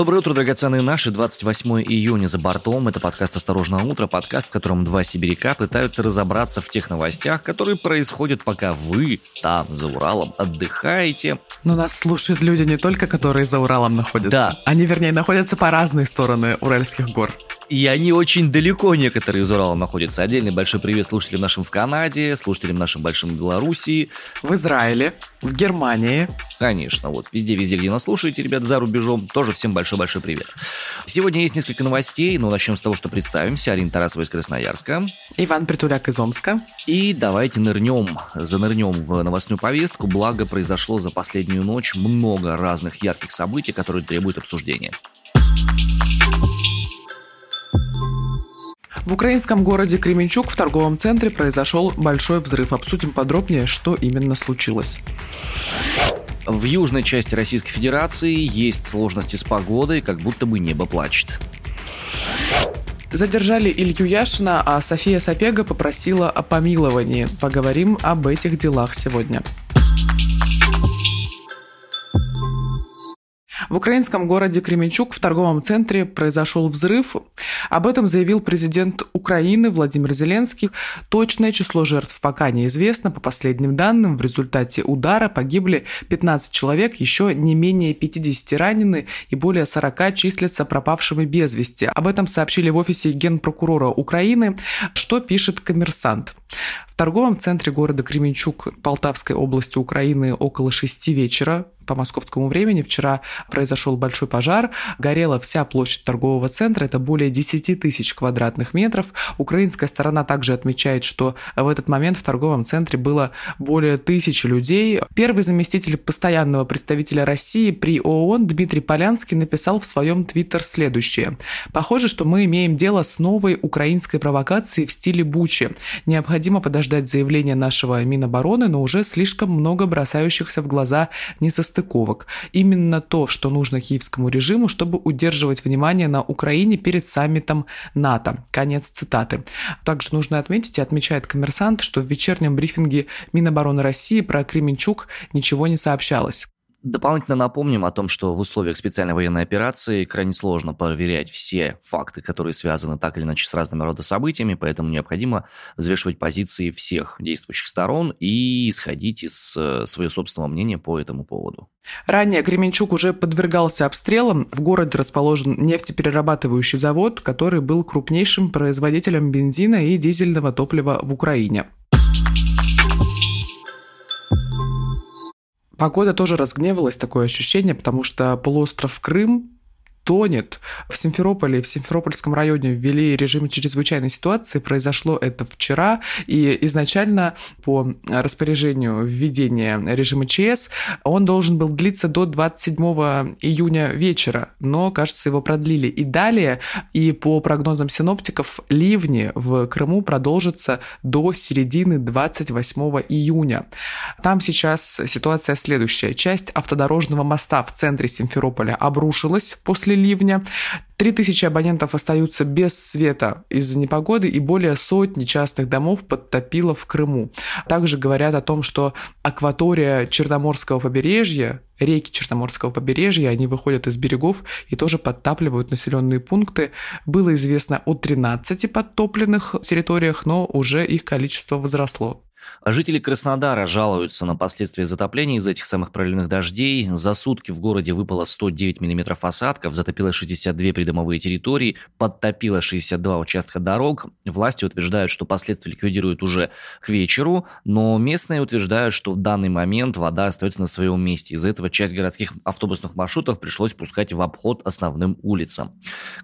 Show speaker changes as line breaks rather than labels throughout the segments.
Доброе утро, драгоценные наши. 28 июня за бортом. Это подкаст «Осторожно утро», подкаст, в котором два сибиряка пытаются разобраться в тех новостях, которые происходят, пока вы там, за Уралом, отдыхаете.
Но нас слушают люди не только, которые за Уралом находятся.
Да.
Они, вернее, находятся по разные стороны Уральских гор.
И они очень далеко некоторые из Урала находятся. Отдельный большой привет слушателям нашим в Канаде, слушателям нашим большим в Белоруссии.
В Израиле, в Германии.
Конечно, вот везде-везде, где нас слушаете, ребят, за рубежом, тоже всем большой-большой привет. Сегодня есть несколько новостей, но начнем с того, что представимся. Алина Тарасова из Красноярска.
Иван Притуляк из Омска.
И давайте нырнем, занырнем в новостную повестку. Благо, произошло за последнюю ночь много разных ярких событий, которые требуют обсуждения.
В украинском городе Кременчук в торговом центре произошел большой взрыв. Обсудим подробнее, что именно случилось.
В южной части Российской Федерации есть сложности с погодой, как будто бы небо плачет.
Задержали Илью Яшина, а София Сапега попросила о помиловании. Поговорим об этих делах сегодня. В украинском городе Кременчук в торговом центре произошел взрыв. Об этом заявил президент Украины Владимир Зеленский. Точное число жертв пока неизвестно. По последним данным, в результате удара погибли 15 человек, еще не менее 50 ранены и более 40 числятся пропавшими без вести. Об этом сообщили в офисе генпрокурора Украины, что пишет коммерсант. Торговом центре города Кременчук Полтавской области Украины около 6 вечера по московскому времени вчера произошел большой пожар. Горела вся площадь торгового центра, это более 10 тысяч квадратных метров. Украинская сторона также отмечает, что в этот момент в торговом центре было более тысячи людей. Первый заместитель постоянного представителя России при ООН Дмитрий Полянский написал в своем твиттер следующее. «Похоже, что мы имеем дело с новой украинской провокацией в стиле Бучи. Необходимо подождать заявления нашего Минобороны, но уже слишком много бросающихся в глаза несостыковок. Именно то, что нужно киевскому режиму, чтобы удерживать внимание на Украине перед саммитом НАТО. Конец цитаты. Также нужно отметить и отмечает коммерсант, что в вечернем брифинге Минобороны России про Кременчук ничего не сообщалось.
Дополнительно напомним о том, что в условиях специальной военной операции крайне сложно проверять все факты, которые связаны так или иначе с разными рода событиями, поэтому необходимо взвешивать позиции всех действующих сторон и исходить из э, своего собственного мнения по этому поводу.
Ранее Кременчук уже подвергался обстрелам. В городе расположен нефтеперерабатывающий завод, который был крупнейшим производителем бензина и дизельного топлива в Украине. Погода тоже разгневалась, такое ощущение, потому что полуостров Крым тонет. В Симферополе, в Симферопольском районе ввели режим чрезвычайной ситуации. Произошло это вчера. И изначально по распоряжению введения режима ЧС он должен был длиться до 27 июня вечера. Но, кажется, его продлили и далее. И по прогнозам синоптиков, ливни в Крыму продолжатся до середины 28 июня. Там сейчас ситуация следующая. Часть автодорожного моста в центре Симферополя обрушилась после после ливня. 3000 абонентов остаются без света из-за непогоды и более сотни частных домов подтопило в Крыму. Также говорят о том, что акватория Черноморского побережья, реки Черноморского побережья, они выходят из берегов и тоже подтапливают населенные пункты. Было известно о 13 подтопленных территориях, но уже их количество возросло.
А жители Краснодара жалуются на последствия затопления из этих самых проливных дождей. За сутки в городе выпало 109 миллиметров осадков, затопило 62 придомовые территории, подтопило 62 участка дорог. Власти утверждают, что последствия ликвидируют уже к вечеру, но местные утверждают, что в данный момент вода остается на своем месте. Из-за этого часть городских автобусных маршрутов пришлось пускать в обход основным улицам.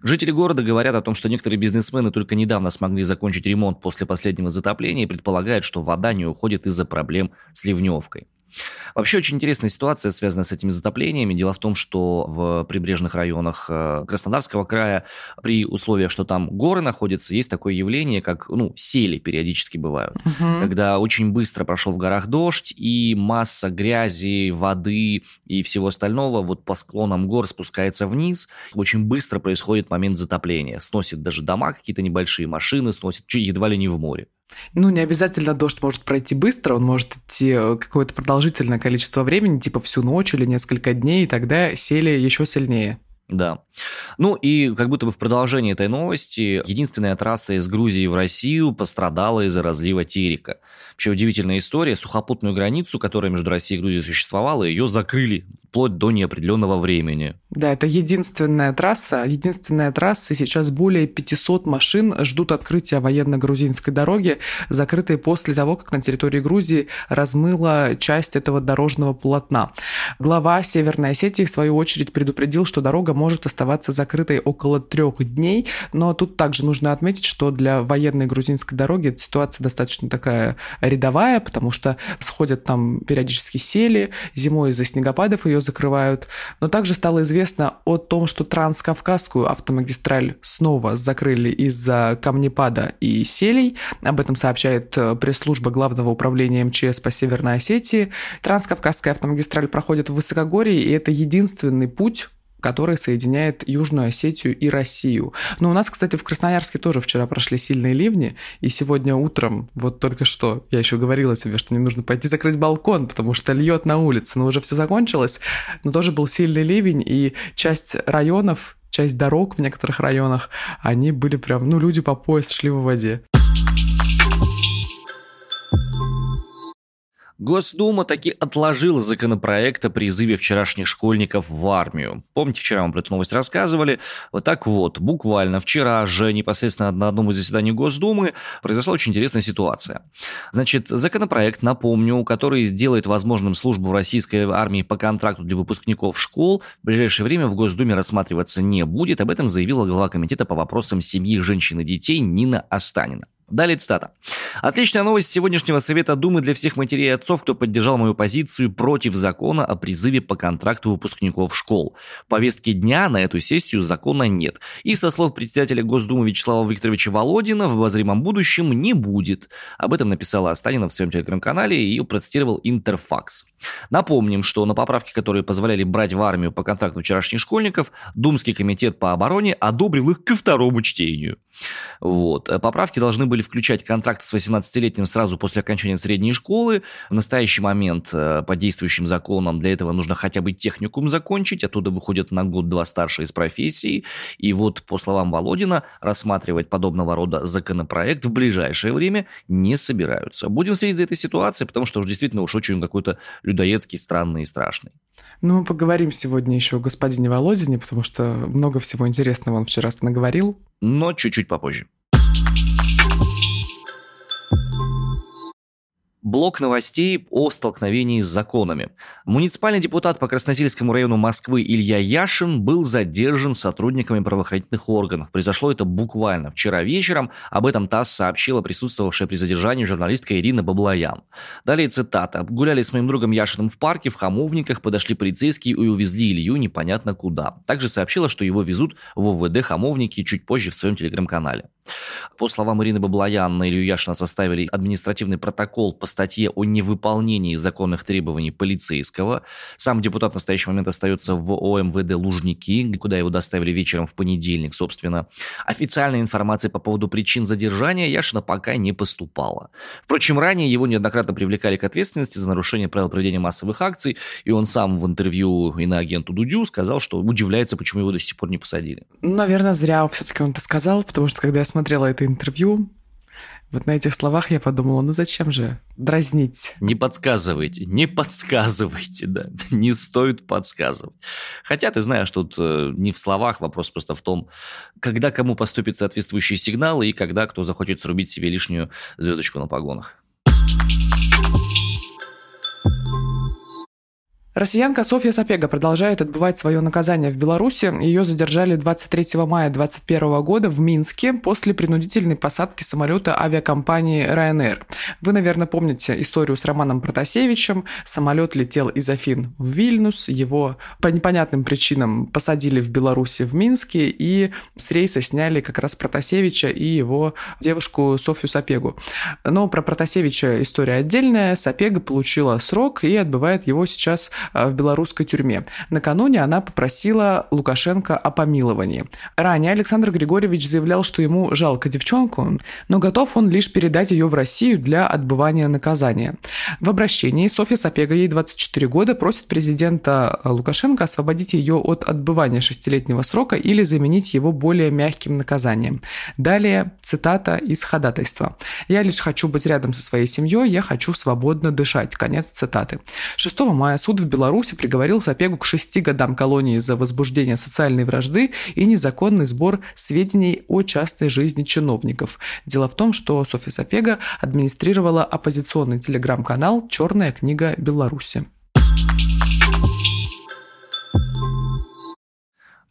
Жители города говорят о том, что некоторые бизнесмены только недавно смогли закончить ремонт после последнего затопления и предполагают, что вода не уходит из-за проблем с ливневкой. Вообще очень интересная ситуация, связанная с этими затоплениями. Дело в том, что в прибрежных районах э, Краснодарского края, при условиях, что там горы находятся, есть такое явление, как ну, сели периодически бывают. Угу. Когда очень быстро прошел в горах дождь, и масса грязи, воды и всего остального вот по склонам гор спускается вниз. Очень быстро происходит момент затопления. Сносит даже дома, какие-то небольшие машины, сносит едва ли не в море.
Ну, не обязательно дождь может пройти быстро, он может идти э, какое-то продолжительное количество времени, типа всю ночь или несколько дней, и тогда сели еще сильнее.
Да. Ну и как будто бы в продолжении этой новости, единственная трасса из Грузии в Россию пострадала из-за разлива Терека. Вообще удивительная история. Сухопутную границу, которая между Россией и Грузией существовала, ее закрыли вплоть до неопределенного времени.
Да, это единственная трасса. Единственная трасса. Сейчас более 500 машин ждут открытия военно-грузинской дороги, закрытой после того, как на территории Грузии размыла часть этого дорожного полотна. Глава Северной Осетии, в свою очередь, предупредил, что дорога может оставаться закрытой около трех дней, но тут также нужно отметить, что для военной грузинской дороги ситуация достаточно такая рядовая, потому что сходят там периодически сели, зимой из-за снегопадов ее закрывают, но также стало известно о том, что Транскавказскую автомагистраль снова закрыли из-за камнепада и селей, об этом сообщает э, пресс-служба Главного управления МЧС по Северной Осетии. Транскавказская автомагистраль проходит в Высокогорье, и это единственный путь который соединяет Южную Осетию и Россию. Но у нас, кстати, в Красноярске тоже вчера прошли сильные ливни, и сегодня утром, вот только что, я еще говорила тебе, что мне нужно пойти закрыть балкон, потому что льет на улице, но уже все закончилось, но тоже был сильный ливень, и часть районов, часть дорог в некоторых районах, они были прям, ну, люди по пояс шли в воде.
Госдума таки отложила законопроект о призыве вчерашних школьников в армию. Помните, вчера мы про эту новость рассказывали? Вот так вот, буквально вчера же непосредственно на одном из заседаний Госдумы произошла очень интересная ситуация. Значит, законопроект, напомню, который сделает возможным службу в российской армии по контракту для выпускников школ, в ближайшее время в Госдуме рассматриваться не будет. Об этом заявила глава комитета по вопросам семьи, женщин и детей Нина Останина. Далее цитата. «Отличная новость сегодняшнего Совета Думы для всех матерей и отцов, кто поддержал мою позицию против закона о призыве по контракту выпускников школ. В повестке дня на эту сессию закона нет. И со слов председателя Госдумы Вячеслава Викторовича Володина в обозримом будущем не будет. Об этом написала Останина в своем телеграм-канале и процитировал Интерфакс. Напомним, что на поправки, которые позволяли брать в армию по контракту вчерашних школьников, Думский комитет по обороне одобрил их ко второму чтению. Вот. Поправки должны были включать контракт с 18-летним сразу после окончания средней школы. В настоящий момент э, по действующим законам для этого нужно хотя бы техникум закончить, оттуда выходят на год-два старше из профессии. И вот, по словам Володина, рассматривать подобного рода законопроект в ближайшее время не собираются. Будем следить за этой ситуацией, потому что уж действительно уж очень какой-то людоедский, странный и страшный.
Ну, мы поговорим сегодня еще о господине Володине, потому что много всего интересного он вчера наговорил.
Но чуть-чуть попозже. Блок новостей о столкновении с законами. Муниципальный депутат по Красносельскому району Москвы Илья Яшин был задержан сотрудниками правоохранительных органов. Произошло это буквально вчера вечером. Об этом ТАСС сообщила присутствовавшая при задержании журналистка Ирина Баблоян. Далее цитата. «Гуляли с моим другом Яшиным в парке, в Хамовниках, подошли полицейские и увезли Илью непонятно куда». Также сообщила, что его везут в ОВД Хамовники чуть позже в своем телеграм-канале. По словам Ирины Баблоян, на Илью Яшина составили административный протокол по статье о невыполнении законных требований полицейского. Сам депутат в настоящий момент остается в ОМВД Лужники, куда его доставили вечером в понедельник, собственно. Официальной информации по поводу причин задержания Яшина пока не поступало. Впрочем, ранее его неоднократно привлекали к ответственности за нарушение правил проведения массовых акций, и он сам в интервью и на агенту Дудю сказал, что удивляется, почему его до сих пор не посадили.
Наверное, зря все-таки он это сказал, потому что когда я смотрела это интервью, вот на этих словах я подумала, ну зачем же дразнить?
Не подсказывайте, не подсказывайте, да. Не стоит подсказывать. Хотя ты знаешь, тут э, не в словах, вопрос просто в том, когда кому поступят соответствующие сигналы и когда кто захочет срубить себе лишнюю звездочку на погонах.
Россиянка Софья Сапега продолжает отбывать свое наказание в Беларуси. Ее задержали 23 мая 2021 года в Минске после принудительной посадки самолета авиакомпании Ryanair. Вы, наверное, помните историю с Романом Протасевичем. Самолет летел из Афин в Вильнюс. Его по непонятным причинам посадили в Беларуси в Минске и с рейса сняли как раз Протасевича и его девушку Софью Сапегу. Но про Протасевича история отдельная. Сапега получила срок и отбывает его сейчас в белорусской тюрьме. Накануне она попросила Лукашенко о помиловании. Ранее Александр Григорьевич заявлял, что ему жалко девчонку, но готов он лишь передать ее в Россию для отбывания наказания. В обращении Софья Сапега, ей 24 года, просит президента Лукашенко освободить ее от отбывания шестилетнего срока или заменить его более мягким наказанием. Далее цитата из ходатайства. «Я лишь хочу быть рядом со своей семьей, я хочу свободно дышать». Конец цитаты. 6 мая суд в Беларуси приговорил Сапегу к шести годам колонии за возбуждение социальной вражды и незаконный сбор сведений о частной жизни чиновников. Дело в том, что Софья Сапега администрировала оппозиционный телеграм-канал «Черная книга Беларуси».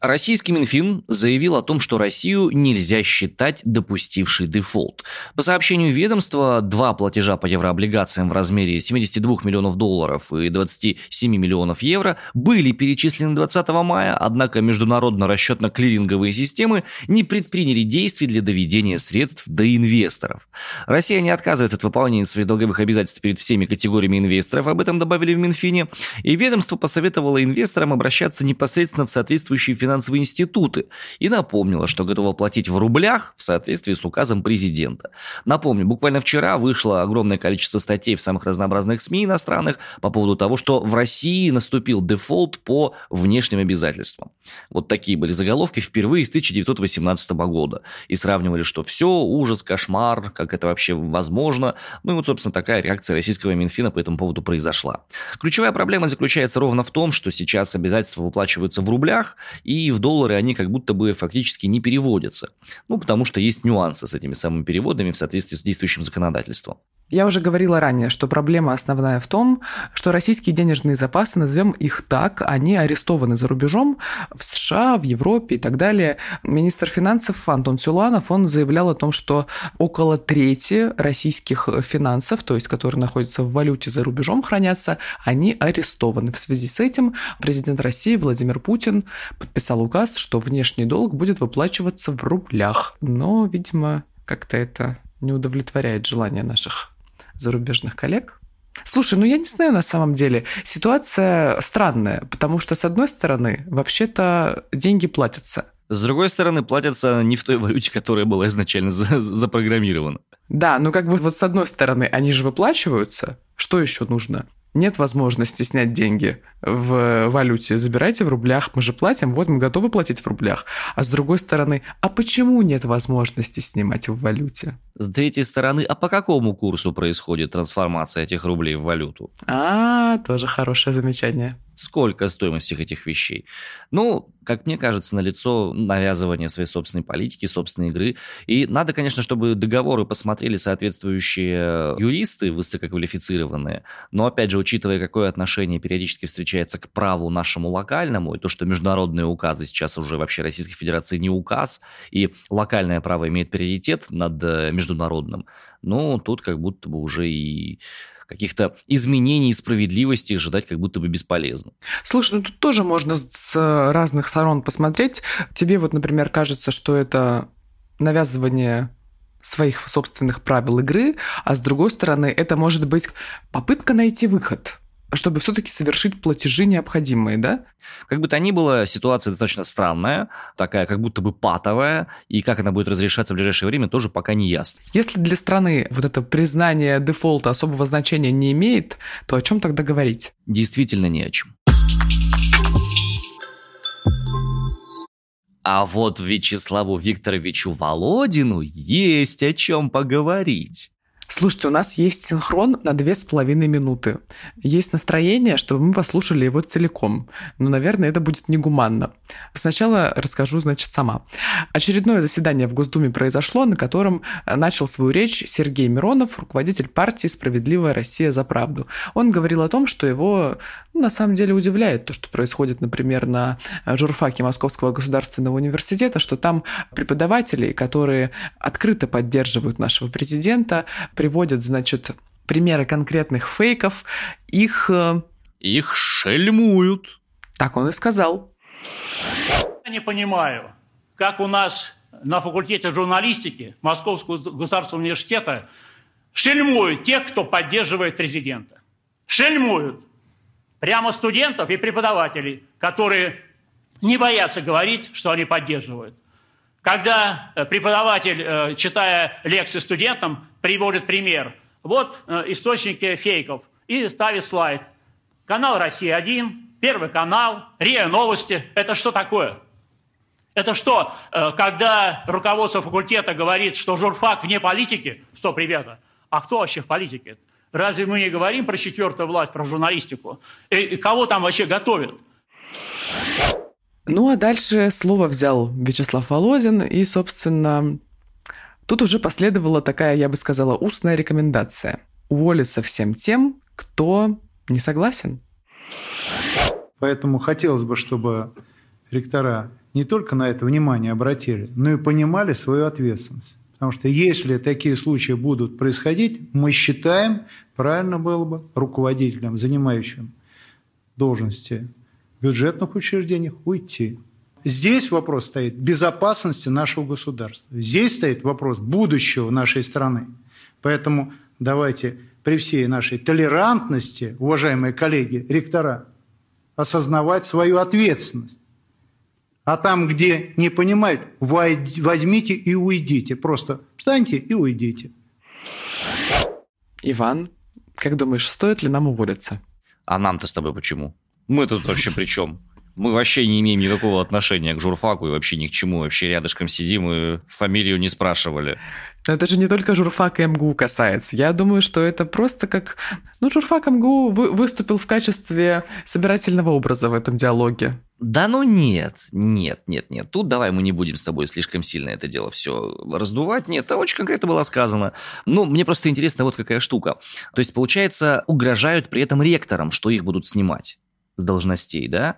Российский Минфин заявил о том, что Россию нельзя считать допустившей дефолт. По сообщению ведомства, два платежа по еврооблигациям в размере 72 миллионов долларов и 27 миллионов евро были перечислены 20 мая, однако международно-расчетно-клиринговые системы не предприняли действий для доведения средств до инвесторов. Россия не отказывается от выполнения своих долговых обязательств перед всеми категориями инвесторов, об этом добавили в Минфине, и ведомство посоветовало инвесторам обращаться непосредственно в соответствующие финансовые финансовые институты и напомнила, что готова платить в рублях в соответствии с указом президента. Напомню, буквально вчера вышло огромное количество статей в самых разнообразных СМИ иностранных по поводу того, что в России наступил дефолт по внешним обязательствам. Вот такие были заголовки впервые с 1918 года. И сравнивали, что все, ужас, кошмар, как это вообще возможно. Ну и вот, собственно, такая реакция российского Минфина по этому поводу произошла. Ключевая проблема заключается ровно в том, что сейчас обязательства выплачиваются в рублях, и и в доллары они как будто бы фактически не переводятся. Ну, потому что есть нюансы с этими самыми переводами в соответствии с действующим законодательством.
Я уже говорила ранее, что проблема основная в том, что российские денежные запасы, назовем их так, они арестованы за рубежом в США, в Европе и так далее. Министр финансов Антон Сюланов, он заявлял о том, что около трети российских финансов, то есть которые находятся в валюте за рубежом, хранятся, они арестованы. В связи с этим президент России Владимир Путин подписал указ, что внешний долг будет выплачиваться в рублях. Но, видимо, как-то это не удовлетворяет желания наших зарубежных коллег. Слушай, ну я не знаю на самом деле. Ситуация странная, потому что, с одной стороны, вообще-то деньги платятся.
С другой стороны, платятся не в той валюте, которая была изначально за запрограммирована.
Да, ну как бы вот с одной стороны, они же выплачиваются. Что еще нужно? Нет возможности снять деньги в валюте, забирайте в рублях, мы же платим, вот мы готовы платить в рублях. А с другой стороны, а почему нет возможности снимать в валюте?
С третьей стороны, а по какому курсу происходит трансформация этих рублей в валюту?
А, тоже хорошее замечание.
Сколько стоимость всех этих вещей? Ну, как мне кажется, на лицо навязывание своей собственной политики, собственной игры. И надо, конечно, чтобы договоры посмотрели соответствующие юристы, высококвалифицированные. Но, опять же, учитывая, какое отношение периодически встречается к праву нашему локальному, и то, что международные указы сейчас уже вообще Российской Федерации не указ, и локальное право имеет приоритет над э, международным, ну, тут как будто бы уже и каких-то изменений и справедливости ожидать как будто бы бесполезно.
Слушай, ну тут тоже можно с разных сторон посмотреть. Тебе вот, например, кажется, что это навязывание своих собственных правил игры, а с другой стороны, это может быть попытка найти выход – чтобы все-таки совершить платежи необходимые, да?
Как бы то ни было, ситуация достаточно странная, такая как будто бы патовая, и как она будет разрешаться в ближайшее время, тоже пока не ясно.
Если для страны вот это признание дефолта особого значения не имеет, то о чем тогда говорить?
Действительно не о чем. А вот Вячеславу Викторовичу Володину есть о чем поговорить.
Слушайте, у нас есть синхрон на две с половиной минуты. Есть настроение, чтобы мы послушали его целиком. Но, наверное, это будет негуманно. Сначала расскажу, значит, сама. Очередное заседание в Госдуме произошло, на котором начал свою речь Сергей Миронов, руководитель партии «Справедливая Россия за правду». Он говорил о том, что его ну, на самом деле удивляет то, что происходит, например, на журфаке Московского государственного университета, что там преподаватели, которые открыто поддерживают нашего президента, приводят, значит, примеры конкретных фейков, их... Э,
их шельмуют.
Так он и сказал.
Я не понимаю, как у нас на факультете журналистики Московского государственного университета шельмуют тех, кто поддерживает президента. Шельмуют. прямо студентов и преподавателей, которые не боятся говорить, что они поддерживают. Когда э, преподаватель, э, читая лекции студентам, приводит пример, вот э, источники фейков, и ставит слайд. Канал «Россия-1», Первый канал, РИА Новости. Это что такое? Это что, когда руководство факультета говорит, что журфак вне политики? Стоп, ребята, а кто вообще в политике? Разве мы не говорим про четвертую власть, про журналистику? И, кого там вообще готовят?
Ну а дальше слово взял Вячеслав Володин, и, собственно, тут уже последовала такая, я бы сказала, устная рекомендация. Уволиться всем тем, кто не согласен.
Поэтому хотелось бы, чтобы ректора не только на это внимание обратили, но и понимали свою ответственность. Потому что если такие случаи будут происходить, мы считаем, правильно было бы руководителям, занимающим должности бюджетных учреждениях уйти. Здесь вопрос стоит безопасности нашего государства. Здесь стоит вопрос будущего нашей страны. Поэтому давайте при всей нашей толерантности, уважаемые коллеги, ректора, осознавать свою ответственность. А там, где не понимают, возьмите и уйдите. Просто встаньте и уйдите.
Иван, как думаешь, стоит ли нам уволиться?
А нам-то с тобой почему? Мы тут вообще при чем? Мы вообще не имеем никакого отношения к журфаку и вообще ни к чему. Вообще рядышком сидим и фамилию не спрашивали.
Но это же не только журфак и МГУ касается. Я думаю, что это просто как... Ну, журфак МГУ вы, выступил в качестве собирательного образа в этом диалоге.
Да ну нет, нет, нет, нет. Тут давай мы не будем с тобой слишком сильно это дело все раздувать. Нет, это очень конкретно было сказано. Ну, мне просто интересно вот какая штука. То есть, получается, угрожают при этом ректорам, что их будут снимать с должностей, да?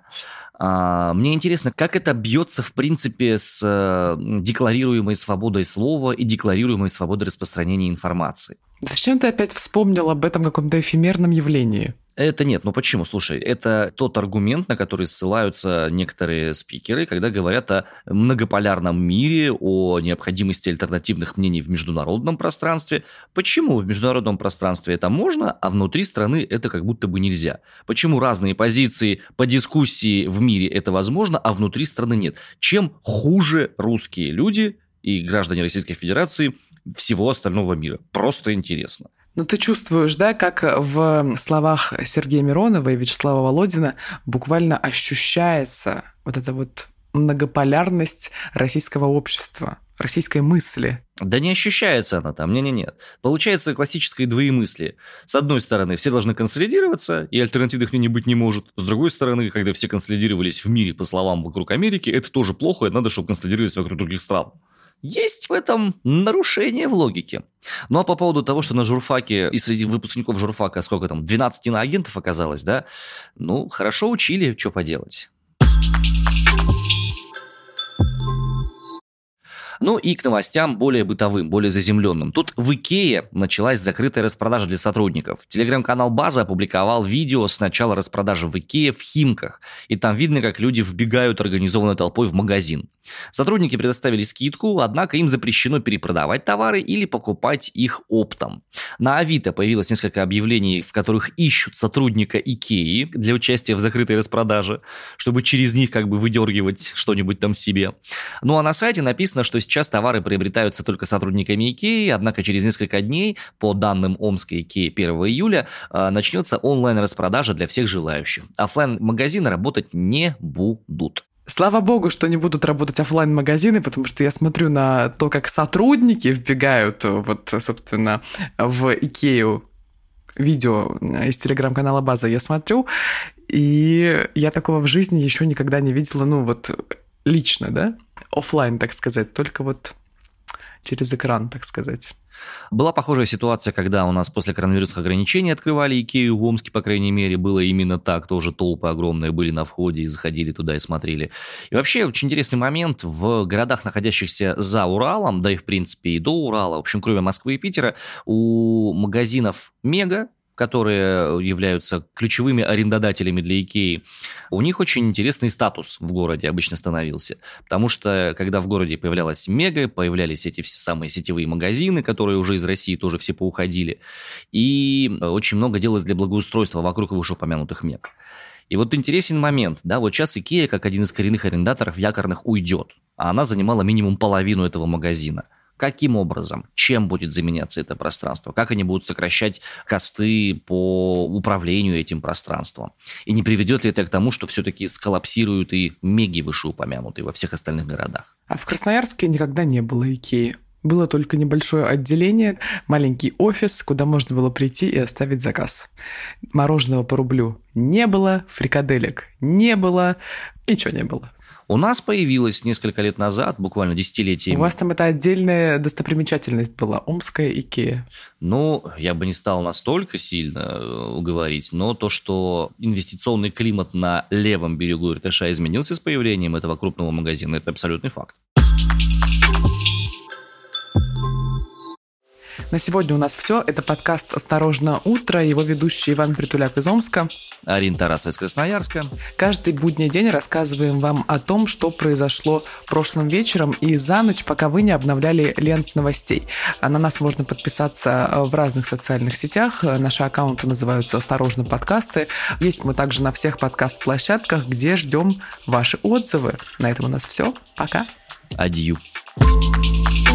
А, мне интересно, как это бьется, в принципе, с э, декларируемой свободой слова и декларируемой свободой распространения информации.
Зачем ты опять вспомнил об этом каком-то эфемерном явлении?
Это нет, ну почему? Слушай, это тот аргумент, на который ссылаются некоторые спикеры, когда говорят о многополярном мире, о необходимости альтернативных мнений в международном пространстве. Почему в международном пространстве это можно, а внутри страны это как будто бы нельзя? Почему разные позиции по дискуссии в мире это возможно, а внутри страны нет? Чем хуже русские люди и граждане Российской Федерации всего остального мира? Просто интересно.
Ну, ты чувствуешь, да, как в словах Сергея Миронова и Вячеслава Володина буквально ощущается вот эта вот многополярность российского общества, российской мысли.
Да не ощущается она там, не-не-не. Получается классическое двоемыслие. С одной стороны, все должны консолидироваться, и альтернативных мнений быть не может. С другой стороны, когда все консолидировались в мире, по словам вокруг Америки, это тоже плохо, и надо, чтобы консолидировались вокруг других стран. Есть в этом нарушение в логике. Ну а по поводу того, что на журфаке и среди выпускников журфака сколько там, 12 иноагентов оказалось, да? Ну, хорошо учили, что поделать. Ну и к новостям более бытовым, более заземленным. Тут в Икее началась закрытая распродажа для сотрудников. Телеграм-канал База опубликовал видео с начала распродажи в Икее в Химках. И там видно, как люди вбегают организованной толпой в магазин. Сотрудники предоставили скидку, однако им запрещено перепродавать товары или покупать их оптом. На Авито появилось несколько объявлений, в которых ищут сотрудника Икеи для участия в закрытой распродаже, чтобы через них как бы выдергивать что-нибудь там себе. Ну а на сайте написано, что сейчас товары приобретаются только сотрудниками Икеи, однако через несколько дней, по данным Омской Икеи 1 июля, э, начнется онлайн-распродажа для всех желающих. Оффлайн-магазины работать не будут.
Слава богу, что не будут работать офлайн магазины потому что я смотрю на то, как сотрудники вбегают, вот, собственно, в Икею видео из телеграм-канала База я смотрю, и я такого в жизни еще никогда не видела, ну вот лично, да, офлайн, так сказать, только вот через экран, так сказать.
Была похожая ситуация, когда у нас после коронавирусных ограничений открывали Икею в Омске, по крайней мере, было именно так, тоже толпы огромные были на входе и заходили туда и смотрели. И вообще очень интересный момент, в городах, находящихся за Уралом, да и в принципе и до Урала, в общем, кроме Москвы и Питера, у магазинов Мега, которые являются ключевыми арендодателями для Икеи, у них очень интересный статус в городе обычно становился. Потому что, когда в городе появлялась Мега, появлялись эти все самые сетевые магазины, которые уже из России тоже все поуходили, и очень много делалось для благоустройства вокруг вышеупомянутых Мег. И вот интересен момент, да, вот сейчас Икея, как один из коренных арендаторов якорных, уйдет, а она занимала минимум половину этого магазина. Каким образом? Чем будет заменяться это пространство? Как они будут сокращать косты по управлению этим пространством? И не приведет ли это к тому, что все-таки сколлапсируют и меги вышеупомянутые во всех остальных городах?
А в Красноярске никогда не было Икеи. Было только небольшое отделение, маленький офис, куда можно было прийти и оставить заказ. Мороженого по рублю не было, фрикаделек не было, ничего не было.
У нас появилась несколько лет назад, буквально десятилетиями.
У вас там это отдельная достопримечательность была, Омская Икея.
Ну, я бы не стал настолько сильно э, говорить, но то, что инвестиционный климат на левом берегу Иртыша изменился с появлением этого крупного магазина, это абсолютный факт.
На сегодня у нас все. Это подкаст «Осторожно, утро». Его ведущий Иван Притуляк из Омска.
Арина Тарасова из Красноярска.
Каждый будний день рассказываем вам о том, что произошло прошлым вечером и за ночь, пока вы не обновляли лент новостей. А на нас можно подписаться в разных социальных сетях. Наши аккаунты называются «Осторожно, подкасты». Есть мы также на всех подкаст-площадках, где ждем ваши отзывы. На этом у нас все. Пока.
Адью. thank you